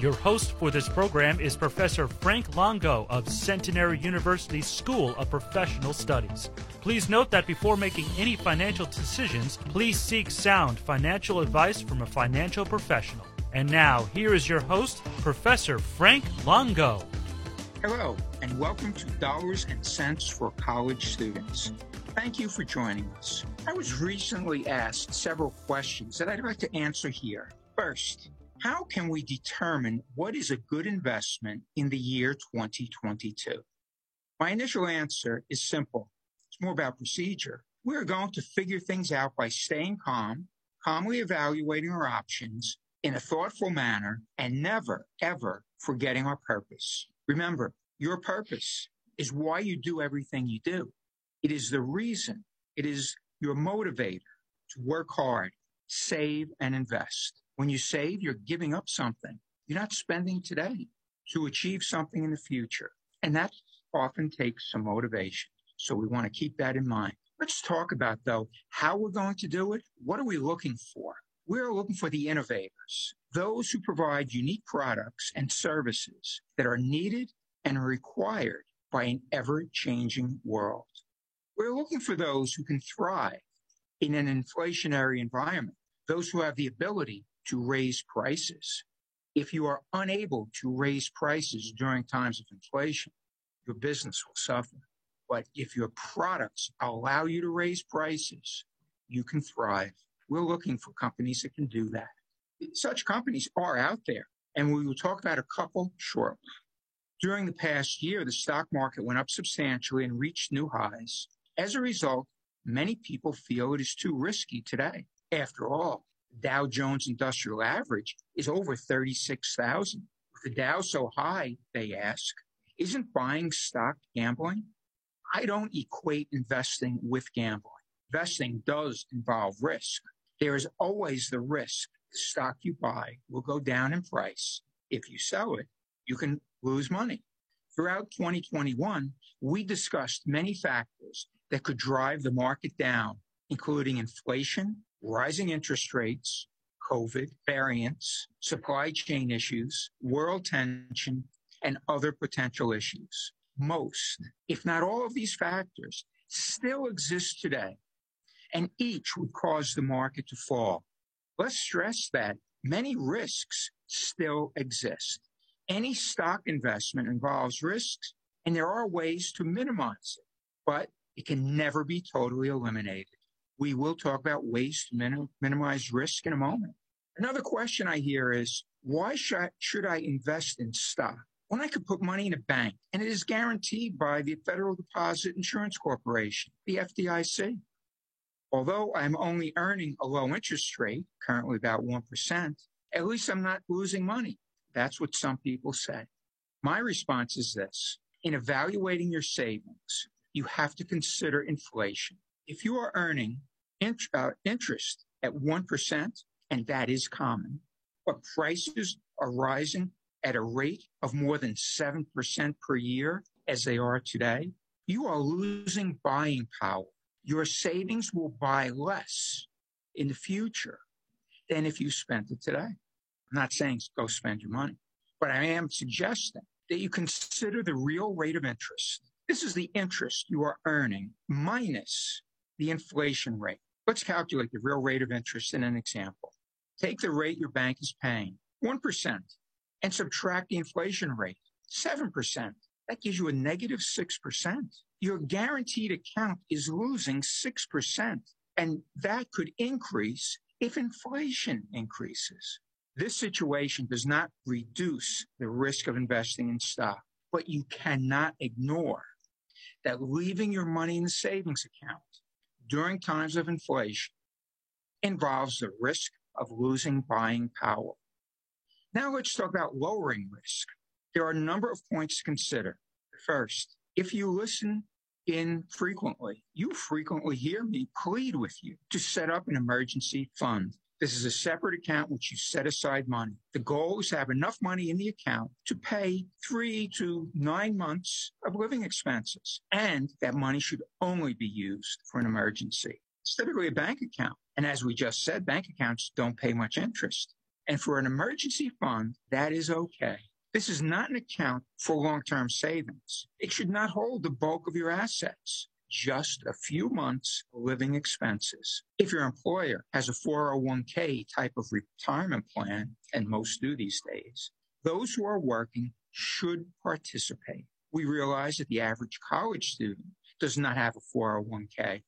Your host for this program is Professor Frank Longo of Centenary University School of Professional Studies. Please note that before making any financial decisions, please seek sound financial advice from a financial professional. And now, here is your host, Professor Frank Longo. Hello, and welcome to Dollars and Cents for College Students. Thank you for joining us. I was recently asked several questions that I'd like to answer here. First, how can we determine what is a good investment in the year 2022? My initial answer is simple. It's more about procedure. We're going to figure things out by staying calm, calmly evaluating our options in a thoughtful manner, and never, ever forgetting our purpose. Remember, your purpose is why you do everything you do. It is the reason, it is your motivator to work hard, save, and invest. When you save, you're giving up something. You're not spending today to achieve something in the future. And that often takes some motivation. So we want to keep that in mind. Let's talk about, though, how we're going to do it. What are we looking for? We're looking for the innovators, those who provide unique products and services that are needed and required by an ever changing world. We're looking for those who can thrive in an inflationary environment, those who have the ability to raise prices. If you are unable to raise prices during times of inflation, your business will suffer. But if your products allow you to raise prices, you can thrive. We're looking for companies that can do that. Such companies are out there, and we will talk about a couple shortly. During the past year, the stock market went up substantially and reached new highs. As a result, many people feel it is too risky today. After all, Dow Jones Industrial Average is over 36,000. With the Dow so high, they ask, isn't buying stock gambling? I don't equate investing with gambling. Investing does involve risk. There is always the risk the stock you buy will go down in price. If you sell it, you can lose money. Throughout 2021, we discussed many factors that could drive the market down, including inflation, rising interest rates, COVID, variants, supply chain issues, world tension, and other potential issues. Most, if not all of these factors, still exist today and each would cause the market to fall. Let's stress that many risks still exist. Any stock investment involves risks, and there are ways to minimize it, but it can never be totally eliminated. We will talk about ways to minim- minimize risk in a moment. Another question I hear is why should I, should I invest in stock when I could put money in a bank and it is guaranteed by the Federal Deposit Insurance Corporation, the FDIC? Although I'm only earning a low interest rate, currently about 1%, at least I'm not losing money. That's what some people say. My response is this. In evaluating your savings, you have to consider inflation. If you are earning int- uh, interest at 1%, and that is common, but prices are rising at a rate of more than 7% per year as they are today, you are losing buying power your savings will buy less in the future than if you spent it today. I'm not saying go spend your money, but I am suggesting that you consider the real rate of interest. This is the interest you are earning minus the inflation rate. Let's calculate the real rate of interest in an example. Take the rate your bank is paying, 1%, and subtract the inflation rate, 7%. That gives you a negative 6% your guaranteed account is losing 6%. And that could increase if inflation increases. This situation does not reduce the risk of investing in stock, but you cannot ignore that leaving your money in the savings account during times of inflation involves the risk of losing buying power. Now let's talk about lowering risk. There are a number of points to consider. First, if you listen infrequently. You frequently hear me plead with you to set up an emergency fund. This is a separate account which you set aside money. The goal is to have enough money in the account to pay three to nine months of living expenses. And that money should only be used for an emergency. It's typically a bank account. And as we just said, bank accounts don't pay much interest. And for an emergency fund, that is okay. This is not an account for long-term savings. It should not hold the bulk of your assets just a few months living expenses. If your employer has a 401k type of retirement plan, and most do these days, those who are working should participate. We realize that the average college student does not have a 401k,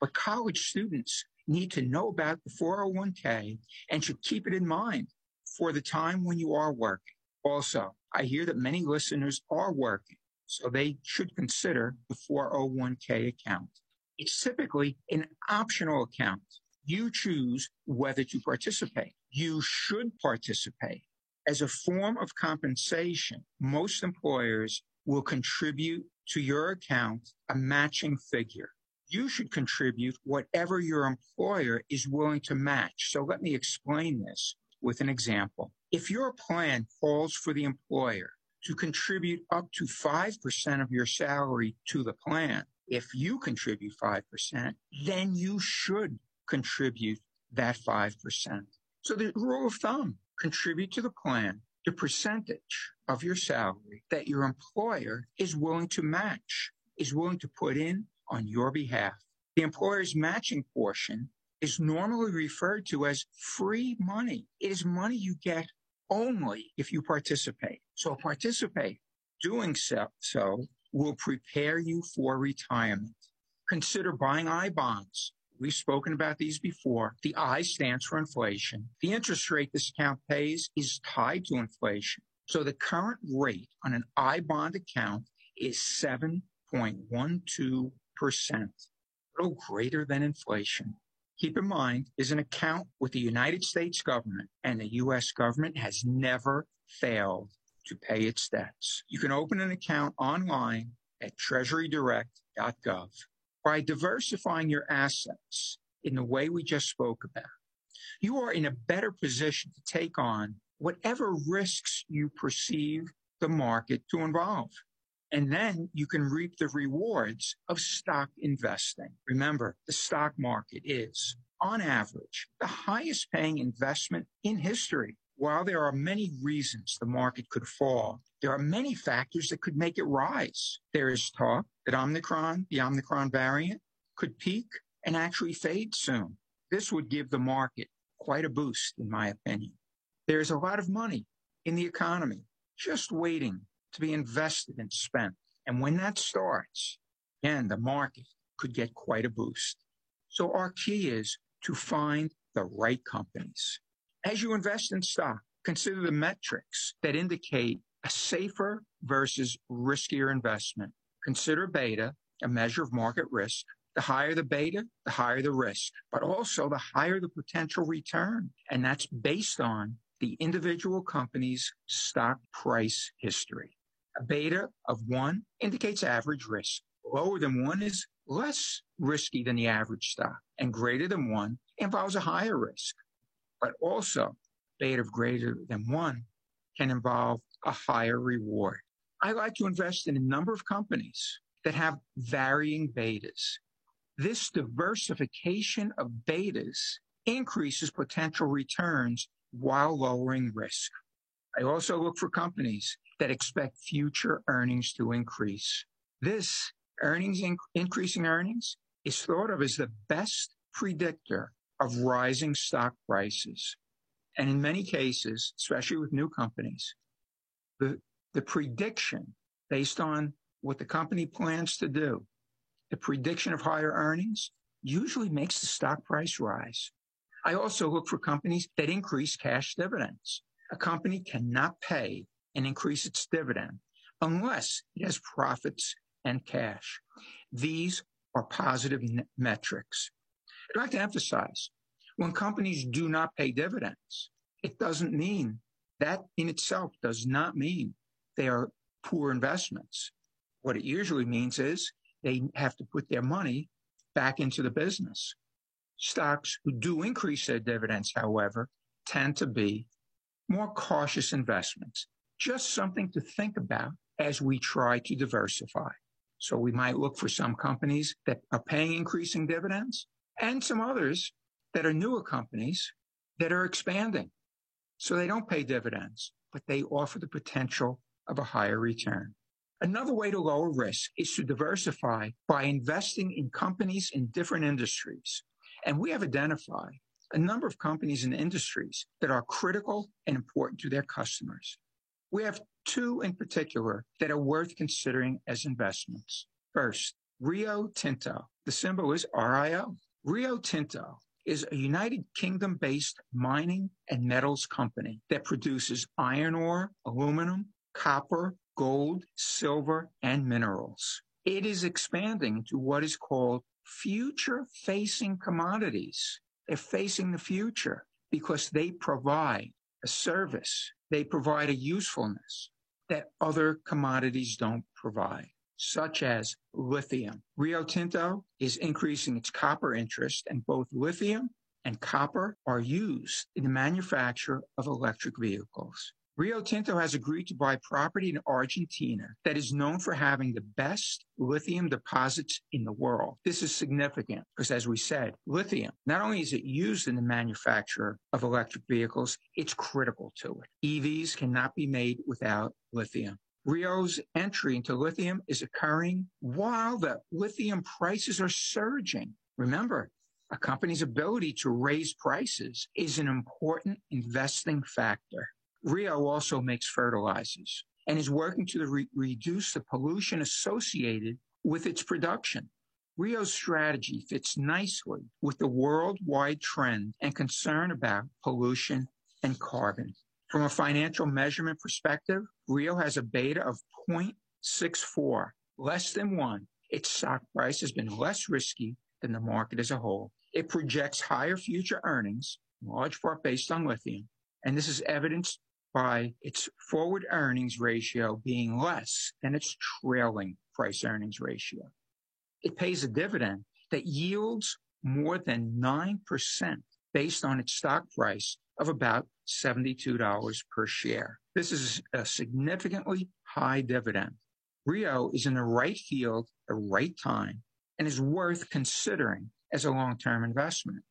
but college students need to know about the 401k and should keep it in mind for the time when you are working. Also, I hear that many listeners are working so they should consider the 401k account. It's typically an optional account. You choose whether to participate. You should participate. As a form of compensation, most employers will contribute to your account a matching figure. You should contribute whatever your employer is willing to match. So let me explain this with an example. If your plan calls for the employer to contribute up to 5% of your salary to the plan. If you contribute 5%, then you should contribute that 5%. So the rule of thumb, contribute to the plan the percentage of your salary that your employer is willing to match, is willing to put in on your behalf. The employer's matching portion is normally referred to as free money. It is money you get only if you participate. So participate. Doing so, so will prepare you for retirement. Consider buying I bonds. We've spoken about these before. The I stands for inflation. The interest rate this account pays is tied to inflation. So the current rate on an I bond account is 7.12%, a little greater than inflation keep in mind, is an account with the United States government, and the U.S. government has never failed to pay its debts. You can open an account online at treasurydirect.gov. By diversifying your assets in the way we just spoke about, you are in a better position to take on whatever risks you perceive the market to involve. And then you can reap the rewards of stock investing. Remember, the stock market is, on average, the highest paying investment in history. While there are many reasons the market could fall, there are many factors that could make it rise. There is talk that Omicron, the Omicron variant, could peak and actually fade soon. This would give the market quite a boost, in my opinion. There's a lot of money in the economy just waiting to be invested and spent. And when that starts, again, the market could get quite a boost. So our key is to find the right companies. As you invest in stock, consider the metrics that indicate a safer versus riskier investment. Consider beta, a measure of market risk. The higher the beta, the higher the risk, but also the higher the potential return. And that's based on the individual company's stock price history. A beta of one indicates average risk. Lower than one is less risky than the average stock, and greater than one involves a higher risk. But also, beta of greater than one can involve a higher reward. I like to invest in a number of companies that have varying betas. This diversification of betas increases potential returns while lowering risk. I also look for companies that expect future earnings to increase. This earnings, inc- increasing earnings is thought of as the best predictor of rising stock prices. And in many cases, especially with new companies, the, the prediction based on what the company plans to do, the prediction of higher earnings usually makes the stock price rise. I also look for companies that increase cash dividends. A company cannot pay and increase its dividend unless it has profits and cash. These are positive metrics. I'd like to emphasize when companies do not pay dividends, it doesn't mean that in itself does not mean they are poor investments. What it usually means is they have to put their money back into the business. Stocks who do increase their dividends, however, tend to be more cautious investments. Just something to think about as we try to diversify. So we might look for some companies that are paying increasing dividends and some others that are newer companies that are expanding. So they don't pay dividends, but they offer the potential of a higher return. Another way to lower risk is to diversify by investing in companies in different industries. And we have identified a number of companies and industries that are critical and important to their customers. We have two in particular that are worth considering as investments. First, Rio Tinto. The symbol is RIO. Rio Tinto is a United Kingdom based mining and metals company that produces iron ore, aluminum, copper, gold, silver, and minerals. It is expanding to what is called future facing commodities. They're facing the future because they provide a service, they provide a usefulness that other commodities don't provide, such as lithium. Rio Tinto is increasing its copper interest, and both lithium and copper are used in the manufacture of electric vehicles. Rio Tinto has agreed to buy property in Argentina that is known for having the best lithium deposits in the world. This is significant because, as we said, lithium, not only is it used in the manufacture of electric vehicles, it's critical to it. EVs cannot be made without lithium. Rio's entry into lithium is occurring while the lithium prices are surging. Remember, a company's ability to raise prices is an important investing factor. Rio also makes fertilizers and is working to re- reduce the pollution associated with its production. Rio's strategy fits nicely with the worldwide trend and concern about pollution and carbon. From a financial measurement perspective, Rio has a beta of 0.64, less than one. Its stock price has been less risky than the market as a whole. It projects higher future earnings, in large part based on lithium, and this is evidenced by its forward earnings ratio being less than its trailing price earnings ratio. It pays a dividend that yields more than 9% based on its stock price of about $72 per share. This is a significantly high dividend. Rio is in the right field at the right time and is worth considering as a long-term investment.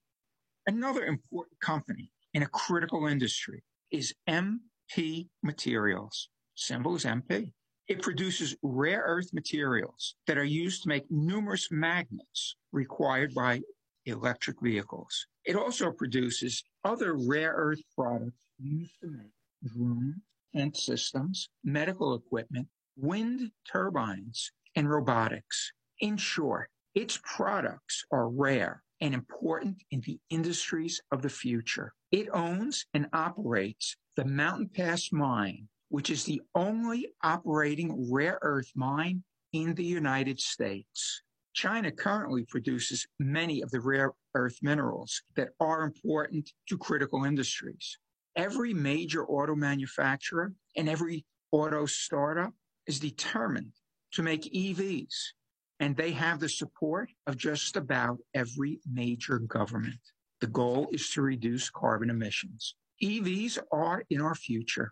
Another important company in a critical industry is MP Materials. Symbol is MP. It produces rare earth materials that are used to make numerous magnets required by electric vehicles. It also produces other rare earth products used to make drones and systems, medical equipment, wind turbines, and robotics. In short, its products are rare and important in the industries of the future. It owns and operates the Mountain Pass mine, which is the only operating rare earth mine in the United States. China currently produces many of the rare earth minerals that are important to critical industries. Every major auto manufacturer and every auto startup is determined to make EVs and they have the support of just about every major government. The goal is to reduce carbon emissions. EVs are in our future.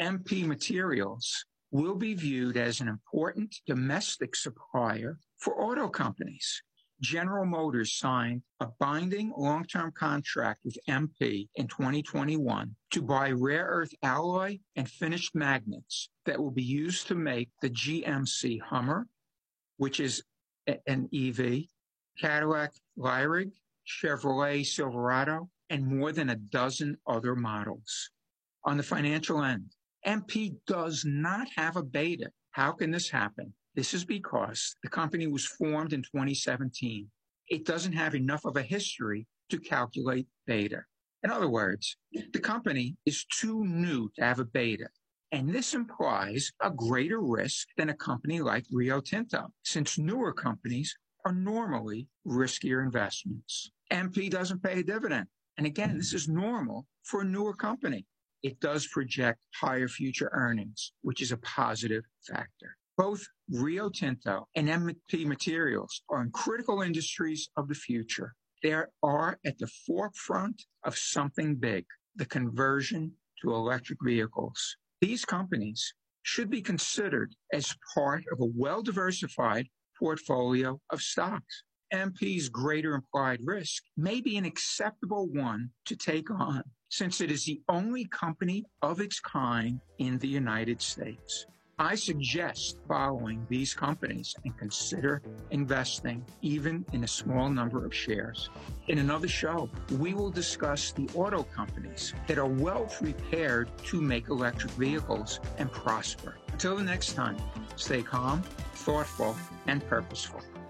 MP Materials will be viewed as an important domestic supplier for auto companies. General Motors signed a binding long term contract with MP in 2021 to buy rare earth alloy and finished magnets that will be used to make the GMC Hummer, which is an EV, Cadillac Lyriq, Chevrolet Silverado, and more than a dozen other models. On the financial end, MP does not have a beta. How can this happen? This is because the company was formed in 2017. It doesn't have enough of a history to calculate beta. In other words, the company is too new to have a beta. And this implies a greater risk than a company like Rio Tinto, since newer companies are normally riskier investments. MP doesn't pay a dividend. And again, this is normal for a newer company. It does project higher future earnings, which is a positive factor. Both Rio Tinto and MP Materials are in critical industries of the future. They are at the forefront of something big, the conversion to electric vehicles. These companies should be considered as part of a well diversified portfolio of stocks. MP's greater implied risk may be an acceptable one to take on since it is the only company of its kind in the United States. I suggest following these companies and consider investing even in a small number of shares. In another show, we will discuss the auto companies that are well prepared to make electric vehicles and prosper. Until the next time, stay calm, thoughtful, and purposeful.